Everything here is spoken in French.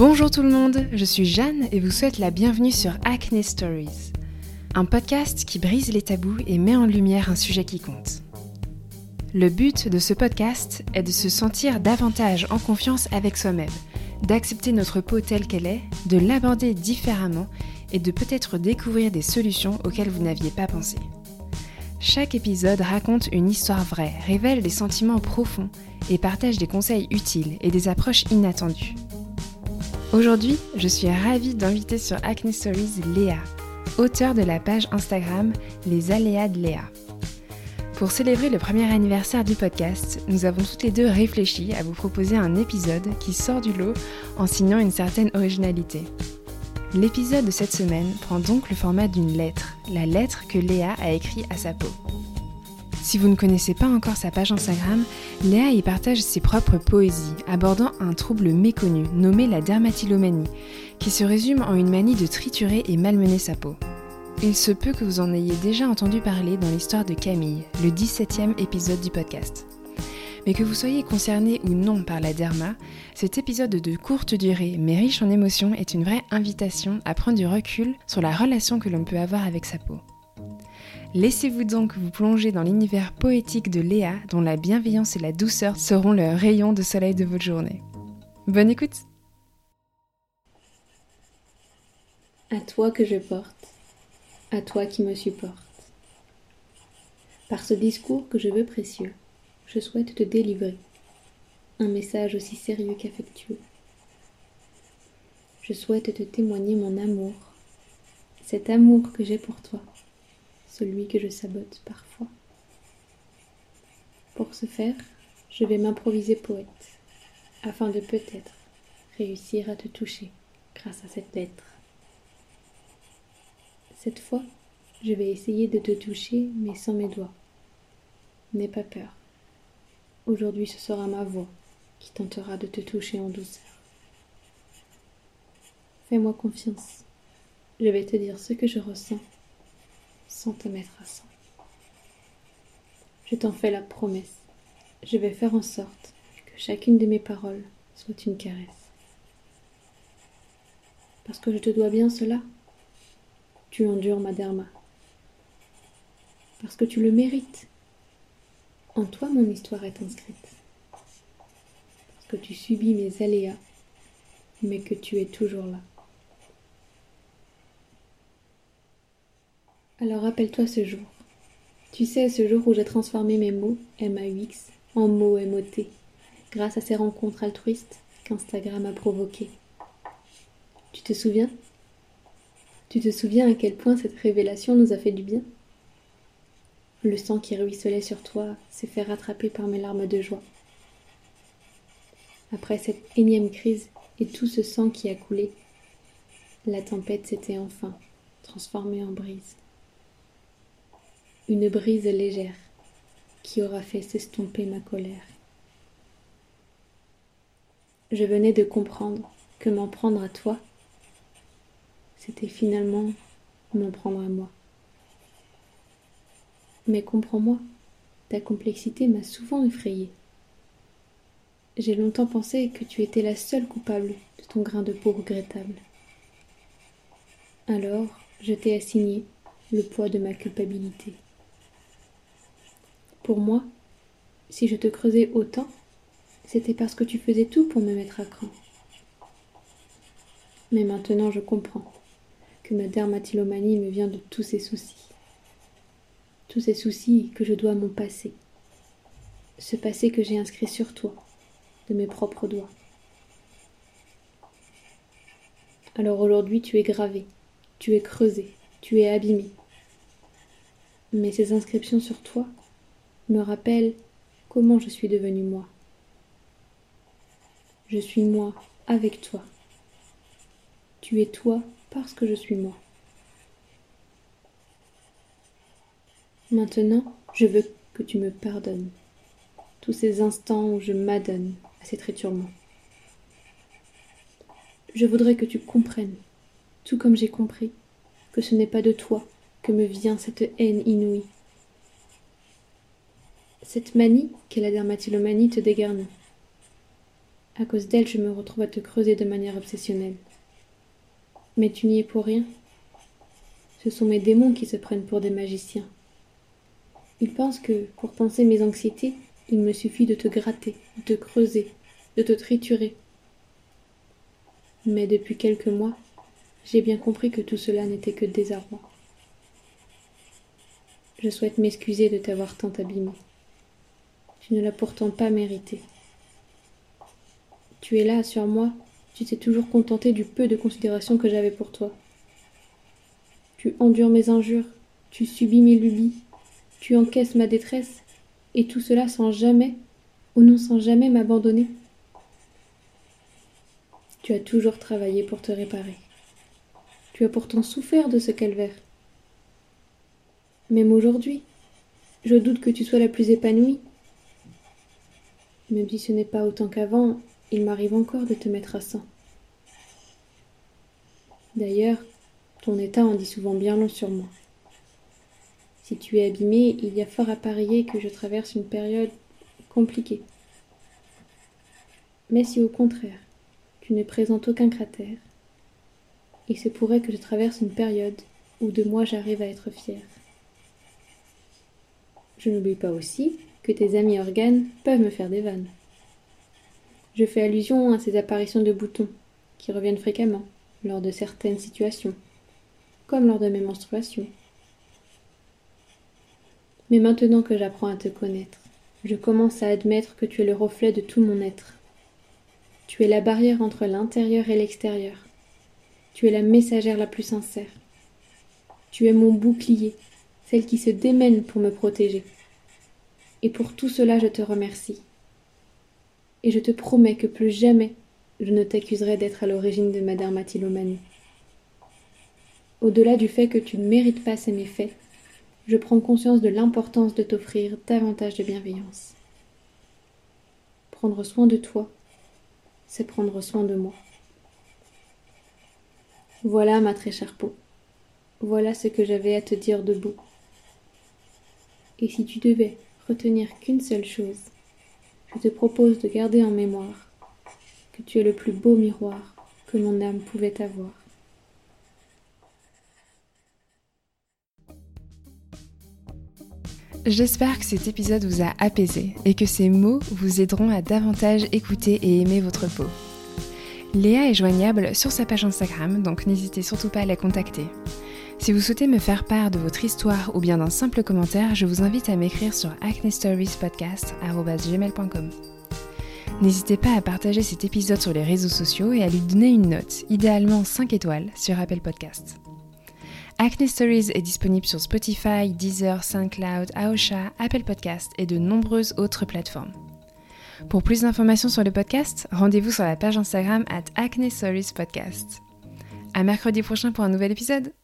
Bonjour tout le monde, je suis Jeanne et vous souhaite la bienvenue sur Acne Stories, un podcast qui brise les tabous et met en lumière un sujet qui compte. Le but de ce podcast est de se sentir davantage en confiance avec soi-même, d'accepter notre peau telle qu'elle est, de l'aborder différemment et de peut-être découvrir des solutions auxquelles vous n'aviez pas pensé. Chaque épisode raconte une histoire vraie, révèle des sentiments profonds et partage des conseils utiles et des approches inattendues. Aujourd'hui, je suis ravie d'inviter sur Acne Stories Léa, auteure de la page Instagram Les Aléas de Léa. Pour célébrer le premier anniversaire du podcast, nous avons toutes les deux réfléchi à vous proposer un épisode qui sort du lot en signant une certaine originalité. L'épisode de cette semaine prend donc le format d'une lettre, la lettre que Léa a écrite à sa peau. Si vous ne connaissez pas encore sa page Instagram, Léa y partage ses propres poésies, abordant un trouble méconnu nommé la dermatillomanie, qui se résume en une manie de triturer et malmener sa peau. Il se peut que vous en ayez déjà entendu parler dans l'histoire de Camille, le 17e épisode du podcast. Mais que vous soyez concerné ou non par la derma, cet épisode de courte durée mais riche en émotions est une vraie invitation à prendre du recul sur la relation que l'on peut avoir avec sa peau. Laissez-vous donc vous plonger dans l'univers poétique de Léa, dont la bienveillance et la douceur seront le rayon de soleil de votre journée. Bonne écoute À toi que je porte, à toi qui me supporte. Par ce discours que je veux précieux, je souhaite te délivrer un message aussi sérieux qu'affectueux. Je souhaite te témoigner mon amour, cet amour que j'ai pour toi celui que je sabote parfois. Pour ce faire, je vais m'improviser poète, afin de peut-être réussir à te toucher grâce à cette lettre. Cette fois, je vais essayer de te toucher, mais sans mes doigts. N'aie pas peur. Aujourd'hui, ce sera ma voix qui tentera de te toucher en douceur. Fais-moi confiance. Je vais te dire ce que je ressens sans te mettre à sang. Je t'en fais la promesse. Je vais faire en sorte que chacune de mes paroles soit une caresse. Parce que je te dois bien cela. Tu endures ma derma. Parce que tu le mérites. En toi mon histoire est inscrite. Parce que tu subis mes aléas, mais que tu es toujours là. Alors rappelle-toi ce jour. Tu sais, ce jour où j'ai transformé mes mots M-A-U-X en mots M-O-T, grâce à ces rencontres altruistes qu'Instagram a provoquées. Tu te souviens? Tu te souviens à quel point cette révélation nous a fait du bien? Le sang qui ruisselait sur toi s'est fait rattraper par mes larmes de joie. Après cette énième crise et tout ce sang qui a coulé, la tempête s'était enfin transformée en brise une brise légère qui aura fait s'estomper ma colère. Je venais de comprendre que m'en prendre à toi, c'était finalement m'en prendre à moi. Mais comprends-moi, ta complexité m'a souvent effrayée. J'ai longtemps pensé que tu étais la seule coupable de ton grain de peau regrettable. Alors, je t'ai assigné le poids de ma culpabilité. Pour moi, si je te creusais autant, c'était parce que tu faisais tout pour me mettre à cran. Mais maintenant je comprends que ma dermatillomanie me vient de tous ces soucis. Tous ces soucis que je dois à mon passé. Ce passé que j'ai inscrit sur toi, de mes propres doigts. Alors aujourd'hui tu es gravé, tu es creusé, tu es abîmé. Mais ces inscriptions sur toi me rappelle comment je suis devenue moi. Je suis moi avec toi. Tu es toi parce que je suis moi. Maintenant, je veux que tu me pardonnes tous ces instants où je m'adonne à ces triturements. Je voudrais que tu comprennes, tout comme j'ai compris, que ce n'est pas de toi que me vient cette haine inouïe cette manie qu'est la dermatillomanie te dégarne. À cause d'elle, je me retrouve à te creuser de manière obsessionnelle. Mais tu n'y es pour rien. Ce sont mes démons qui se prennent pour des magiciens. Ils pensent que, pour penser mes anxiétés, il me suffit de te gratter, de te creuser, de te triturer. Mais depuis quelques mois, j'ai bien compris que tout cela n'était que désarroi. Je souhaite m'excuser de t'avoir tant abîmé. Tu ne l'as pourtant pas mérité. Tu es là sur moi, tu t'es toujours contenté du peu de considération que j'avais pour toi. Tu endures mes injures, tu subis mes lubies, tu encaisses ma détresse, et tout cela sans jamais, ou non sans jamais m'abandonner. Tu as toujours travaillé pour te réparer. Tu as pourtant souffert de ce calvaire. Même aujourd'hui, je doute que tu sois la plus épanouie. Même si ce n'est pas autant qu'avant, il m'arrive encore de te mettre à sang. D'ailleurs, ton état en dit souvent bien long sur moi. Si tu es abîmé, il y a fort à parier que je traverse une période compliquée. Mais si au contraire, tu ne présentes aucun cratère, il se pourrait que je traverse une période où de moi j'arrive à être fière. Je n'oublie pas aussi tes amis organes peuvent me faire des vannes. Je fais allusion à ces apparitions de boutons qui reviennent fréquemment lors de certaines situations, comme lors de mes menstruations. Mais maintenant que j'apprends à te connaître, je commence à admettre que tu es le reflet de tout mon être. Tu es la barrière entre l'intérieur et l'extérieur. Tu es la messagère la plus sincère. Tu es mon bouclier, celle qui se démène pour me protéger. Et pour tout cela, je te remercie. Et je te promets que plus jamais je ne t'accuserai d'être à l'origine de ma dermatillomanie. Au-delà du fait que tu ne mérites pas ces méfaits, je prends conscience de l'importance de t'offrir davantage de bienveillance. Prendre soin de toi, c'est prendre soin de moi. Voilà ma très chère peau. Voilà ce que j'avais à te dire de beau. Et si tu devais retenir qu'une seule chose, je te propose de garder en mémoire que tu es le plus beau miroir que mon âme pouvait avoir. J'espère que cet épisode vous a apaisé et que ces mots vous aideront à davantage écouter et aimer votre peau. Léa est joignable sur sa page Instagram, donc n'hésitez surtout pas à la contacter. Si vous souhaitez me faire part de votre histoire ou bien d'un simple commentaire, je vous invite à m'écrire sur acnestoriespodcast.gmail.com. N'hésitez pas à partager cet épisode sur les réseaux sociaux et à lui donner une note, idéalement 5 étoiles, sur Apple Podcast. Acne Stories est disponible sur Spotify, Deezer, SoundCloud, Aosha, Apple Podcast et de nombreuses autres plateformes. Pour plus d'informations sur le podcast, rendez-vous sur la page Instagram at Acne Stories Podcast. À mercredi prochain pour un nouvel épisode.